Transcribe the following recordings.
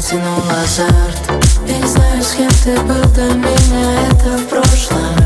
потянул азарт Я не знаю, с кем ты был до меня, это в прошлом.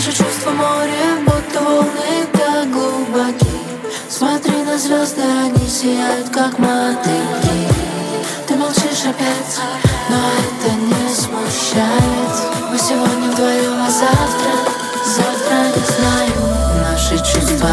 Наши чувства море, будто волны так глубоки. Смотри на звезды, они сияют, как мотыльки. Ты молчишь опять, но это не смущает. Мы сегодня вдвоем, а завтра, завтра не знаю Наши чувства